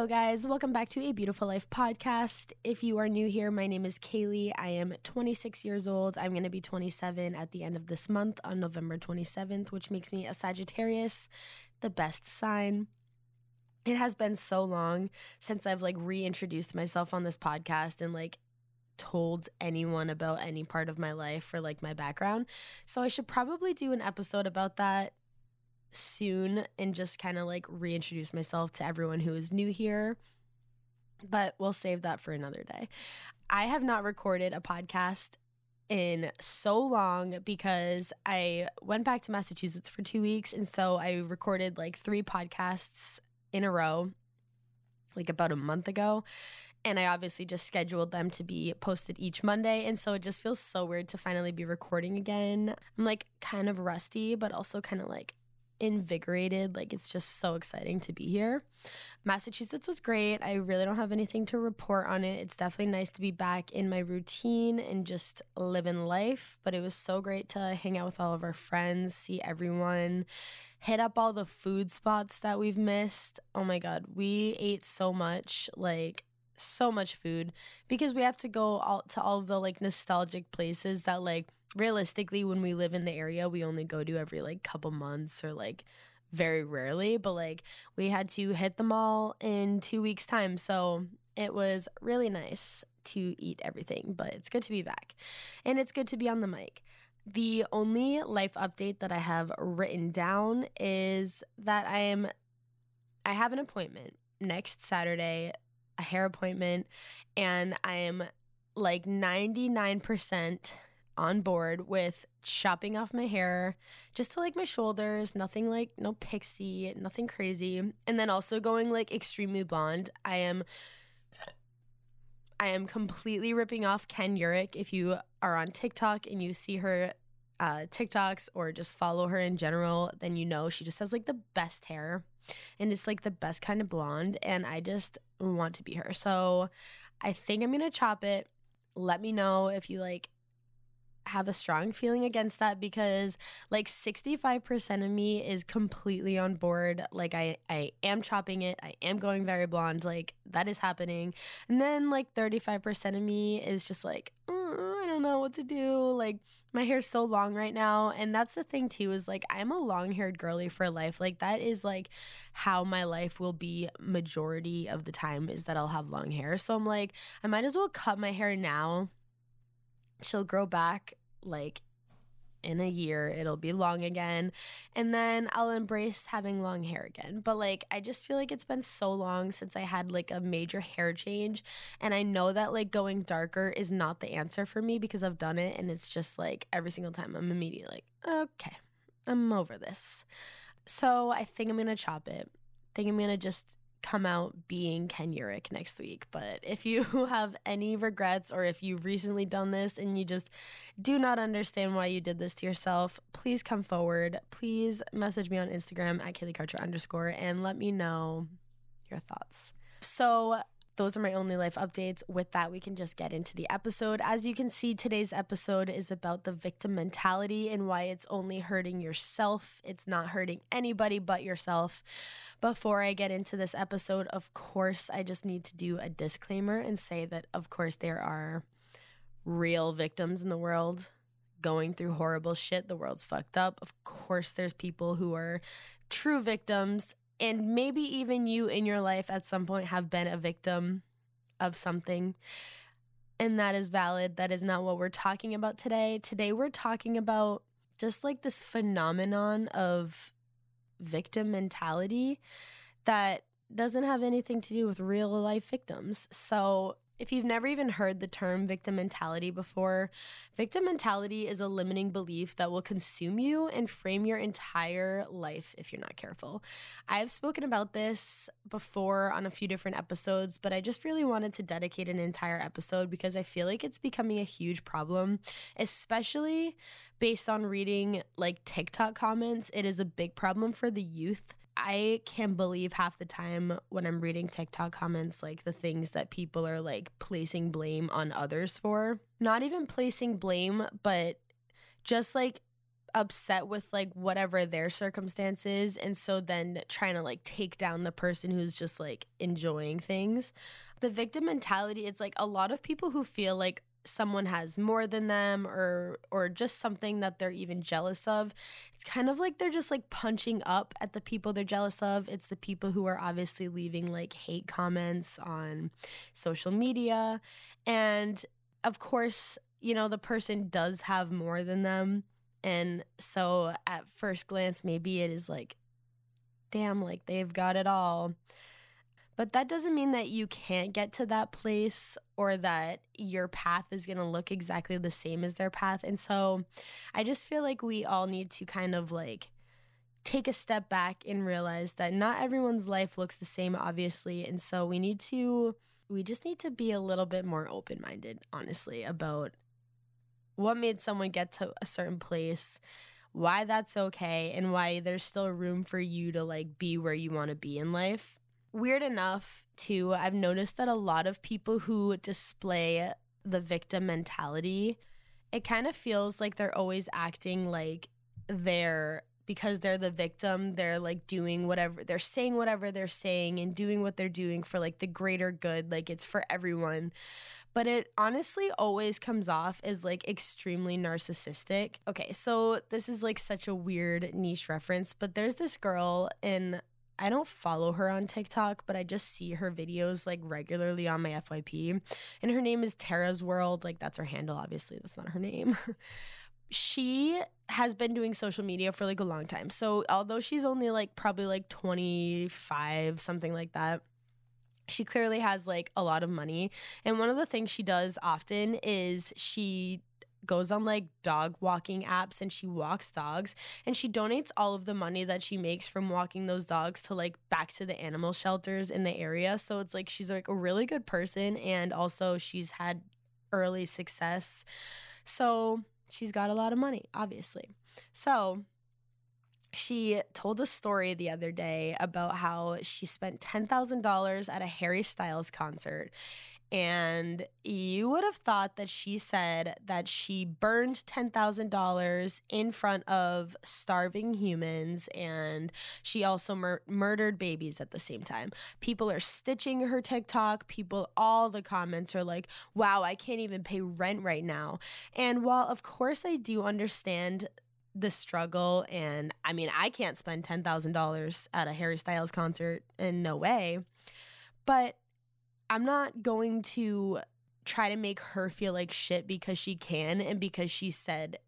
Hello, guys. Welcome back to a Beautiful Life podcast. If you are new here, my name is Kaylee. I am 26 years old. I'm going to be 27 at the end of this month on November 27th, which makes me a Sagittarius, the best sign. It has been so long since I've like reintroduced myself on this podcast and like told anyone about any part of my life or like my background. So I should probably do an episode about that soon and just kind of like reintroduce myself to everyone who is new here. But we'll save that for another day. I have not recorded a podcast in so long because I went back to Massachusetts for two weeks. And so I recorded like three podcasts in a row, like about a month ago. And I obviously just scheduled them to be posted each Monday. And so it just feels so weird to finally be recording again. I'm like kind of rusty, but also kind of like invigorated. Like it's just so exciting to be here. Massachusetts was great. I really don't have anything to report on it. It's definitely nice to be back in my routine and just living life. But it was so great to hang out with all of our friends, see everyone, hit up all the food spots that we've missed. Oh my God, we ate so much. Like, so much food because we have to go all to all the like nostalgic places that like realistically when we live in the area we only go to every like couple months or like very rarely but like we had to hit the mall in two weeks time so it was really nice to eat everything but it's good to be back and it's good to be on the mic. The only life update that i have written down is that i am i have an appointment next saturday a hair appointment and i am like 99% on board with chopping off my hair just to like my shoulders, nothing like no pixie, nothing crazy. And then also going like extremely blonde. I am I am completely ripping off Ken Urich. If you are on TikTok and you see her uh, TikToks or just follow her in general, then you know she just has like the best hair and it's like the best kind of blonde. And I just want to be her. So I think I'm gonna chop it. Let me know if you like have a strong feeling against that because like 65% of me is completely on board. Like I I am chopping it. I am going very blonde. Like that is happening. And then like 35% of me is just like oh, I don't know what to do. Like my hair's so long right now. And that's the thing too is like I'm a long-haired girly for life. Like that is like how my life will be majority of the time is that I'll have long hair. So I'm like I might as well cut my hair now she'll grow back like in a year it'll be long again and then I'll embrace having long hair again. But like I just feel like it's been so long since I had like a major hair change and I know that like going darker is not the answer for me because I've done it and it's just like every single time I'm immediately like, okay, I'm over this. So I think I'm to chop it. Think I'm to just come out being Ken Urich next week. But if you have any regrets or if you've recently done this and you just do not understand why you did this to yourself, please come forward. Please message me on Instagram at Kaylee Karcher underscore and let me know your thoughts. So those are my only life updates. With that, we can just get into the episode. As you can see, today's episode is about the victim mentality and why it's only hurting yourself. It's not hurting anybody but yourself. Before I get into this episode, of course, I just need to do a disclaimer and say that, of course, there are real victims in the world going through horrible shit. The world's fucked up. Of course, there's people who are true victims and maybe even you in your life at some point have been a victim of something. And that is valid. That is not what we're talking about today. Today, we're talking about just like this phenomenon of victim mentality that doesn't have anything to do with real life victims. So, If you've never even heard the term victim mentality before, victim mentality is a limiting belief that will consume you and frame your entire life if you're not careful. I've spoken about this before on a few different episodes, but I just really wanted to dedicate an entire episode because I feel like it's becoming a huge problem, especially based on reading like TikTok comments. It is a big problem for the youth I can't believe half the time when I'm reading TikTok comments, like the things that people are like placing blame on others for. Not even placing blame, but just like upset with like whatever their circumstances. And so then trying to like take down the person who's just like enjoying things. The victim mentality, it's like a lot of people who feel like someone has more than them or or just something that they're even jealous of. It's kind of like they're just like punching up at the people they're jealous of. It's the people who are obviously leaving like hate comments on social media. And of course you know the person does have more than them. And so at first glance maybe it is like damn like they've got it all but that doesn't mean that you can't get to that place or that your path is going to look exactly the same as their path. And so I just feel like we all need to kind of like take a step back and realize that not everyone's life looks the same, obviously. And so we need to, we just need to be a little bit more open minded, honestly, about what made someone get to a certain place why that's okay and why there's still room for you to like be where you want to be in life Weird enough, too, I've noticed that a lot of people who display the victim mentality, it kind of feels like they're always acting like they're because they're the victim, they're like doing whatever, they're saying whatever they're saying and doing what they're doing for like the greater good, like it's for everyone. But it honestly always comes off as like extremely narcissistic. Okay, so this is like such a weird niche reference, but there's this girl in I don't follow her on TikTok, but I just see her videos like regularly on my FYP. And her name is Tara's World. Like, that's her handle, obviously. That's not her name. she has been doing social media for like a long time. So, although she's only like probably like 25, something like that, she clearly has like a lot of money. And one of the things she does often is she goes on like dog walking apps and she walks dogs and she donates all of the money that she makes from walking those dogs to like back to the animal shelters in the area. So it's like she's like a really good person and also she's had early success. So she's got a lot of money, obviously. So she told a story the other day about how she spent $10,000 at a Harry Styles concert and you would have thought that she said that she burned $10,000 in front of starving humans and she also mur- murdered babies at the same time. People are stitching her TikTok. People, all the comments are like, wow, I can't even pay rent right now. And while, of course, I do understand the struggle and I mean I can't spend $10,000 at a Harry Styles concert in no way but I'm not going to try to make her feel like shit because she can and because she said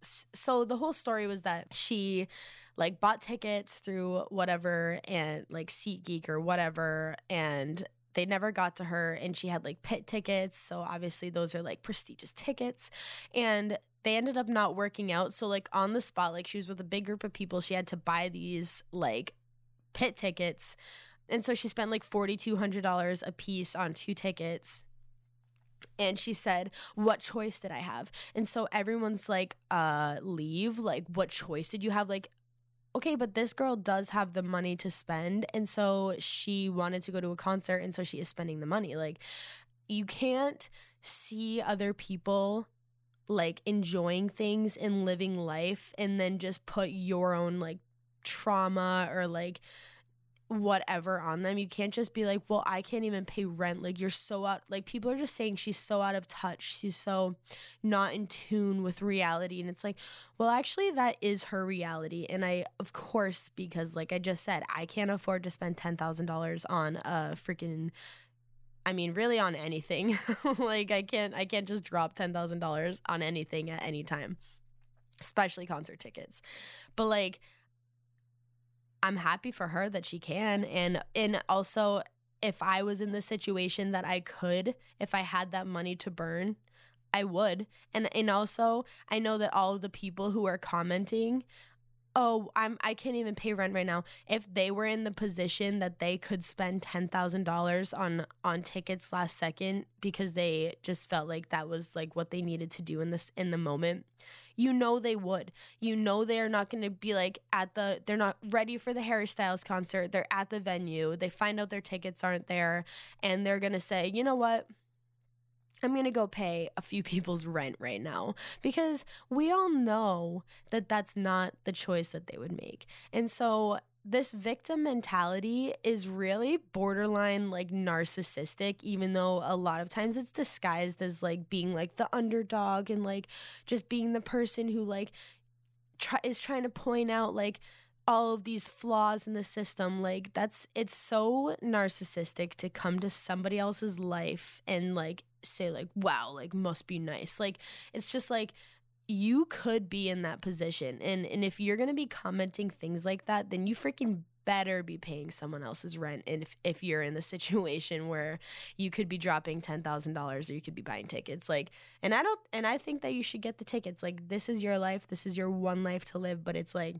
so the whole story was that she like bought tickets through whatever and like SeatGeek or whatever and they never got to her and she had like pit tickets so obviously those are like prestigious tickets and they ended up not working out so like on the spot like she was with a big group of people she had to buy these like pit tickets and so she spent like $4,200 a piece on two tickets. And she said, What choice did I have? And so everyone's like, uh, leave. Like, what choice did you have? Like, okay, but this girl does have the money to spend. And so she wanted to go to a concert. And so she is spending the money. Like, you can't see other people like enjoying things and living life and then just put your own like trauma or like whatever on them. You can't just be like, well, I can't even pay rent. Like, you're so out. Like, people are just saying she's so out of touch. She's so not in tune with reality. And it's like, well, actually, that is her reality. And I, of course, because like I just said, I can't afford to spend $10,000 on a freaking. I mean, really on anything. like I can't I can't just drop $10,000 on anything at any time. Especially concert tickets. But like I'm happy for her that she can and and also if I was in the situation that I could, if I had that money to burn, I would. And and also, I know that all of the people who are commenting oh i'm i can't even pay rent right now. If they were in the position that they could spend $10000 on on tickets last second because they just felt like that was like what they needed to do in this in the moment you know they would. You know they're not going to be like at the they're not ready for the harry styles concert. They're at the venue. They find out their tickets aren't there and they're going to say you know what I'm going to go pay a few people's rent right now because we all know that that's not the choice that they would make. And so this victim mentality is really borderline like narcissistic even though a lot of times it's disguised as like being like the underdog and like just being the person who like try- is trying to point out like all of these flaws in the system like that's it's so narcissistic to come to somebody else's life and like say like wow like must be nice. Like it's just like you could be in that position and and if you're going to be commenting things like that then you freaking better be paying someone else's rent and if, if you're in the situation where you could be dropping $10,000 or you could be buying tickets like and I don't and I think that you should get the tickets like this is your life this is your one life to live but it's like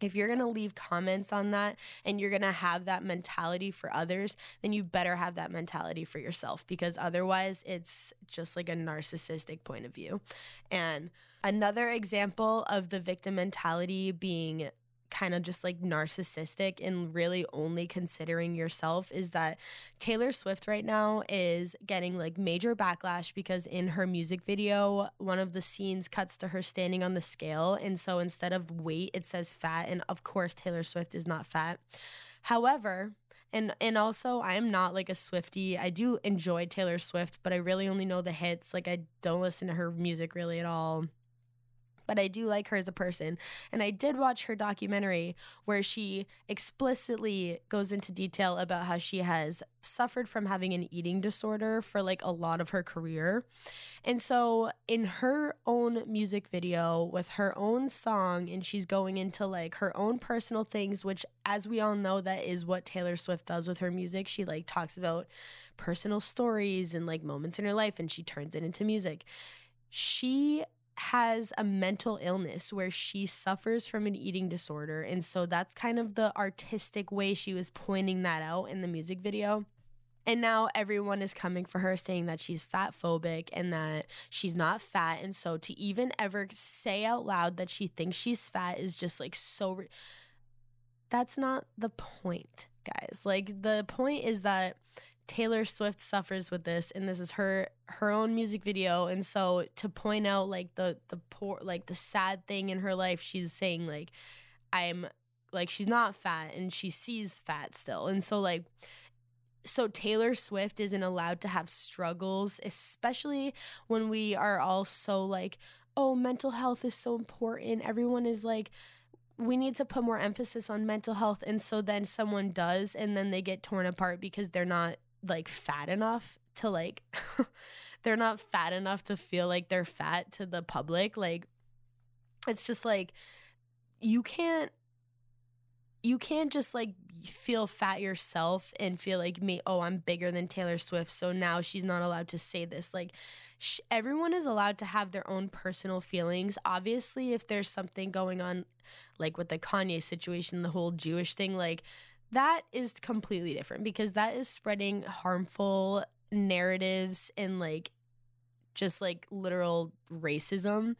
if you're going to leave comments on that and you're going to have that mentality for others, then you better have that mentality for yourself because otherwise it's just like a narcissistic point of view. And another example of the victim mentality being kind of just like narcissistic and really only considering yourself is that Taylor Swift right now is getting like major backlash because in her music video, one of the scenes cuts to her standing on the scale. And so instead of weight, it says fat. And of course, Taylor Swift is not fat. However, and and also I'm not like a Swifty. I do enjoy Taylor Swift, but I really only know the hits. Like I don't listen to her music really at all but I do like her as a person. And I did watch her documentary where she explicitly goes into detail about how she has suffered from having an eating disorder for like a lot of her career. And so in her own music video with her own song and she's going into like her own personal things which as we all know that is what Taylor Swift does with her music. She like talks about personal stories and like moments in her life and she turns it into music. She has a mental illness where she suffers from an eating disorder. And so that's kind of the artistic way she was pointing that out in the music video. And now everyone is coming for her saying that she's fat phobic and that she's not fat. And so to even ever say out loud that she thinks she's fat is just like so. Re- that's not the point, guys. Like the point is that Taylor Swift suffers with this and this is her her own music video. And so to point out like the the poor like the sad thing in her life she's saying like I'm like she's not fat and she sees fat still. And so like so Taylor Swift isn't allowed to have struggles especially when we are all so like oh mental health is so important. Everyone is like we need to put more emphasis on mental health. And so then someone does and then they get torn apart because they're not like fat enough to like they're not fat enough to feel like they're fat to the public like it's just like you can't you can't just like feel fat yourself and feel like me oh i'm bigger than taylor swift so now she's not allowed to say this. Like sh- everyone is allowed to have their own personal feelings. Obviously if there's something going on like with the kanye situation the whole jewish thing like that is completely different because that is spreading harmful narratives and like just like literal racism.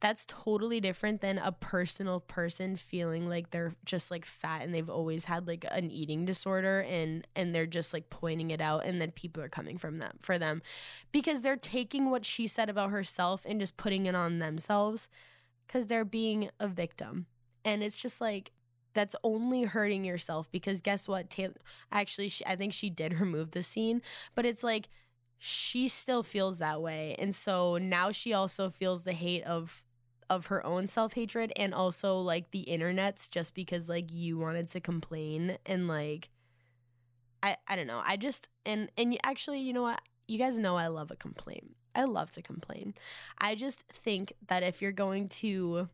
That's totally different than a personal person feeling like they're just like fat and they've always had like an eating disorder and and they're just like pointing it out and then people are coming from them for them. Because they're taking what she said about herself and just putting it on themselves cuz they're being a victim. And it's just like that's only hurting yourself because guess what? Taylor actually she, I think she did remove the scene but it's like she still feels that way. And so now she also feels the hate of of her own self-hatred and also like the internet's just because like you wanted to complain and like I I don't know. I just and and actually you know what? You guys know I love a complaint. I love to complain. I just think that if you're going to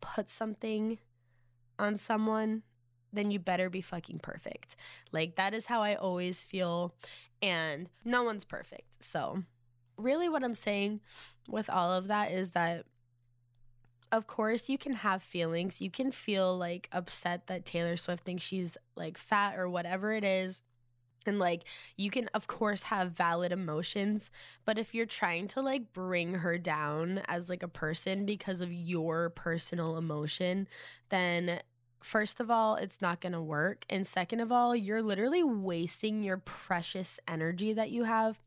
put something on someone, then you better be fucking perfect. Like that is how I always feel and no one's perfect. So, really what I'm saying with all of that is that of course you can have feelings. You can feel like upset that Taylor Swift thinks she's like fat or whatever it is. And like you can of course have valid emotions, but if you're trying to like bring her down as like a person because of your personal emotion, then first of all, it's not going to work. And second of all, you're literally wasting your precious energy that you have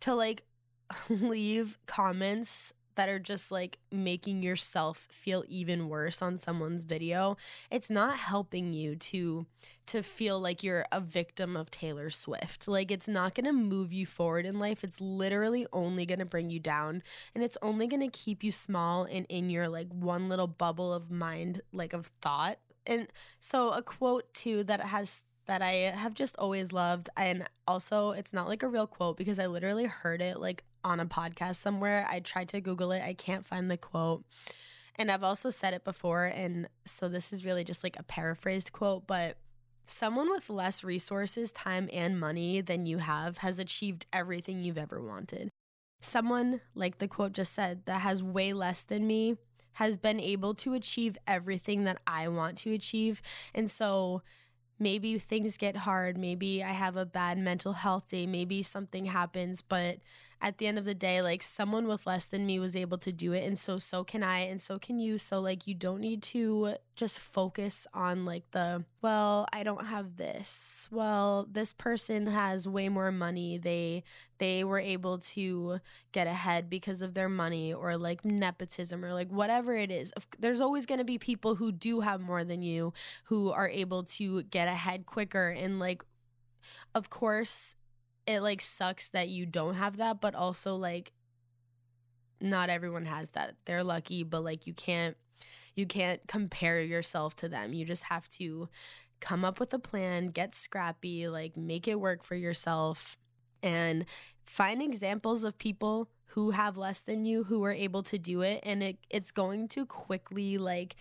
to like leave comments that are just like making yourself feel even worse on someone's video it's not helping you to to feel like you're a victim of Taylor Swift like it's not going to move you forward in life it's literally only going to bring you down and it's only going to keep you small and in your like one little bubble of mind like of thought and so a quote too that has that I have just always loved. And also, it's not like a real quote because I literally heard it like on a podcast somewhere. I tried to Google it, I can't find the quote. And I've also said it before. And so this is really just like a paraphrased quote, but someone with less resources, time, and money than you have has achieved everything you've ever wanted. Someone, like the quote just said, that has way less than me has been able to achieve everything that I want to achieve. And so, maybe things get hard, maybe I have a bad mental health day, maybe something happens, but at the end of the day, like someone with less than me was able to do it. And so, so can I, and so can you. So, like, you don't need to just focus on like the, well, I don't have this. Well, this person has way more money. They, they were able to get ahead because of their money or like nepotism or like whatever it is. There's always going to be people who do have more than you who are able to get ahead quicker. And like, of course, it like sucks that you don't have that, but also like not everyone has that. They're lucky, but like you can't you can't compare yourself to them. You just have to come up with a plan, get scrappy, like make it work for yourself and find examples of people who have less than you who are able to do it and it it's going to quickly like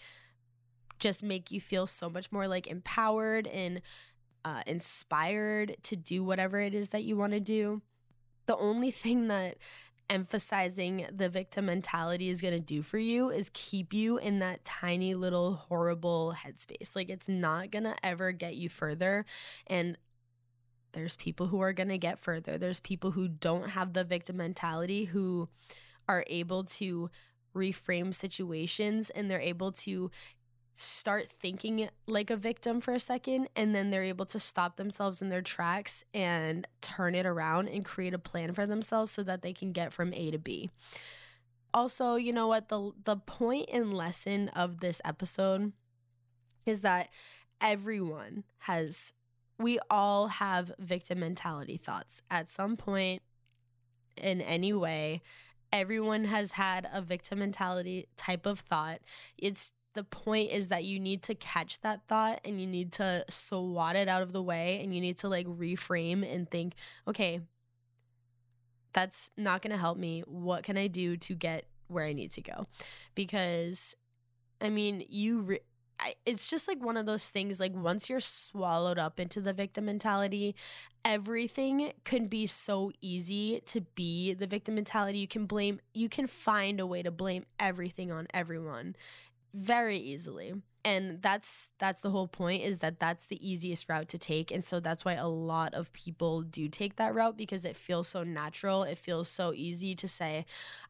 just make you feel so much more like empowered and uh, inspired to do whatever it is that you want to do. The only thing that emphasizing the victim mentality is going to do for you is keep you in that tiny little horrible headspace. Like it's not going to ever get you further. And there's people who are going to get further. There's people who don't have the victim mentality who are able to reframe situations and they're able to start thinking like a victim for a second and then they're able to stop themselves in their tracks and turn it around and create a plan for themselves so that they can get from A to B. Also, you know what? The the point and lesson of this episode is that everyone has we all have victim mentality thoughts. At some point in any way everyone has had a victim mentality type of thought. It's the point is that you need to catch that thought and you need to swat it out of the way and you need to like reframe and think, okay, that's not going to help me. What can I do to get where I need to go? Because I mean, you re- I, it's just like one of those things like once you're swallowed up into the victim mentality everything can be so easy to be the victim mentality you can blame you can find a way to blame everything on everyone very easily. And that's that's the whole point is that that's the easiest route to take. And so that's why a lot of people do take that route because it feels so natural. It feels so easy to say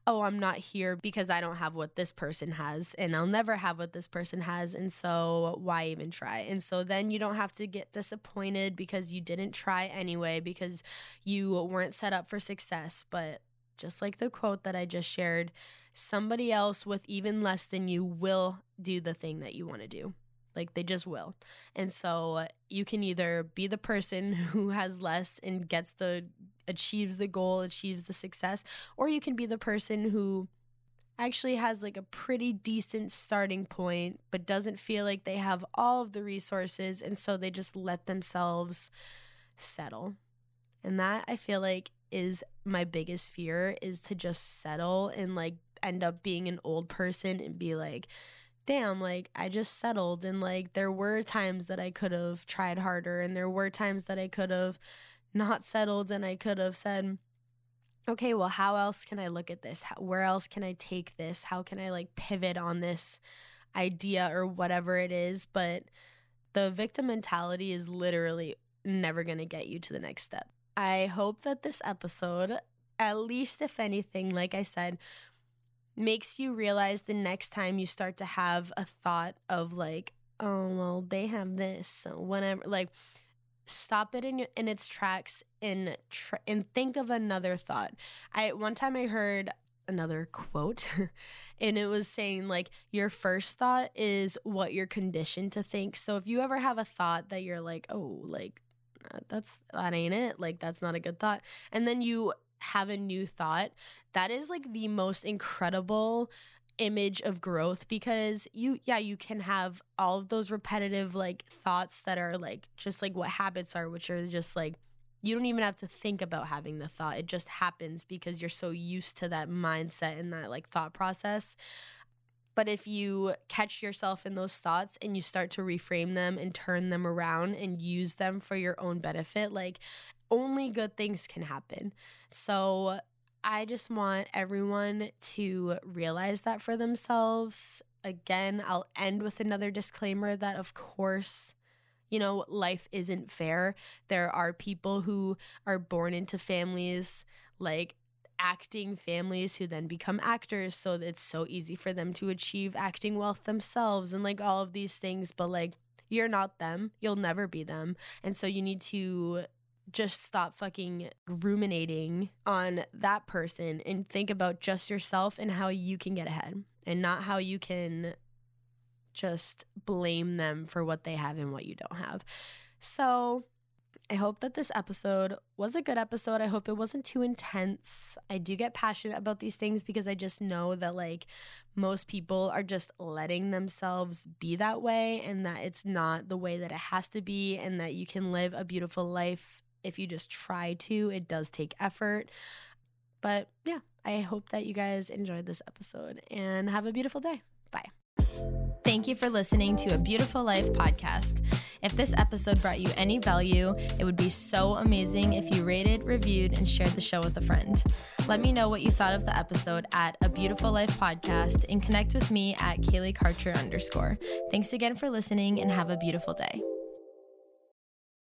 oh i'm not here because i don't have what this person has and i'll never have what this person has. And so why even try? And so then you don't have to get disappointed because you didn't try anyway because you weren't set up for success. But just like the quote that i just shared somebody else with even less than you will do the thing that you want to do. Like they just will. And so uh, you can either be the person who has less and gets the achieves the goal, achieves the success, or you can be the person who actually has like a pretty decent starting point but doesn't feel like they have all of the resources and so they just let themselves settle. And that I feel like is my biggest fear is to just settle and like end up being an old person and be like, damn, like I just settled and like there were times that I could have tried harder and there were times that I could have not settled and I could have said, okay, well, how else can I look at this? How, where else can I take this? How can I like pivot on this idea or whatever it is? But the victim mentality is literally never going to get you to the next step. I hope that this episode, at least if anything, like I said, makes you realize the next time you start to have a thought of like, oh, well, they have this, so whatever, like, stop it in in its tracks and tr- and think of another thought. I one time I heard another quote and it was saying like your first thought is what you're conditioned to think. So if you ever have a thought that you're like, "Oh, like uh, that's that ain't it. Like that's not a good thought." And then you have a new thought, that is like the most incredible image of growth because you yeah you can have all of those repetitive like thoughts that are like just like what habits are which are just like you don't even have to think about having the thought. It just happens because you're so used to that mindset and that like thought process. But if you catch yourself in those thoughts and you start to reframe them and turn them around and use them for your own benefit like only good things can happen so I just want everyone to realize that for themselves. Again, I'll end with another disclaimer that, of course, you know, life isn't fair. There are people who are born into families like acting families who then become actors. So it's so easy for them to achieve acting wealth themselves and like all of these things. But like, you're not them. You'll never be them. And so you need to just stop fucking ruminating on that person and think about just yourself and how you can get ahead and not how you can just blame them for what they have and what you don't have. So, I hope that this episode was a good episode. I hope it wasn't too intense. I do get passionate about these things because I just know that, like, most people are just letting themselves be that way and that it's not the way that it has to be, and that you can live a beautiful life if you just try to. It does take effort. But yeah, I hope that you guys enjoyed this episode and have a beautiful day. Bye. Thank you for listening to a Beautiful Life podcast. If this episode brought you any value, it would be so amazing if you rated, reviewed, and shared the show with a friend. Let me know what you thought of the episode at a Beautiful Life podcast and connect with me at Kaylee Karcher underscore. Thanks again for listening and have a beautiful day.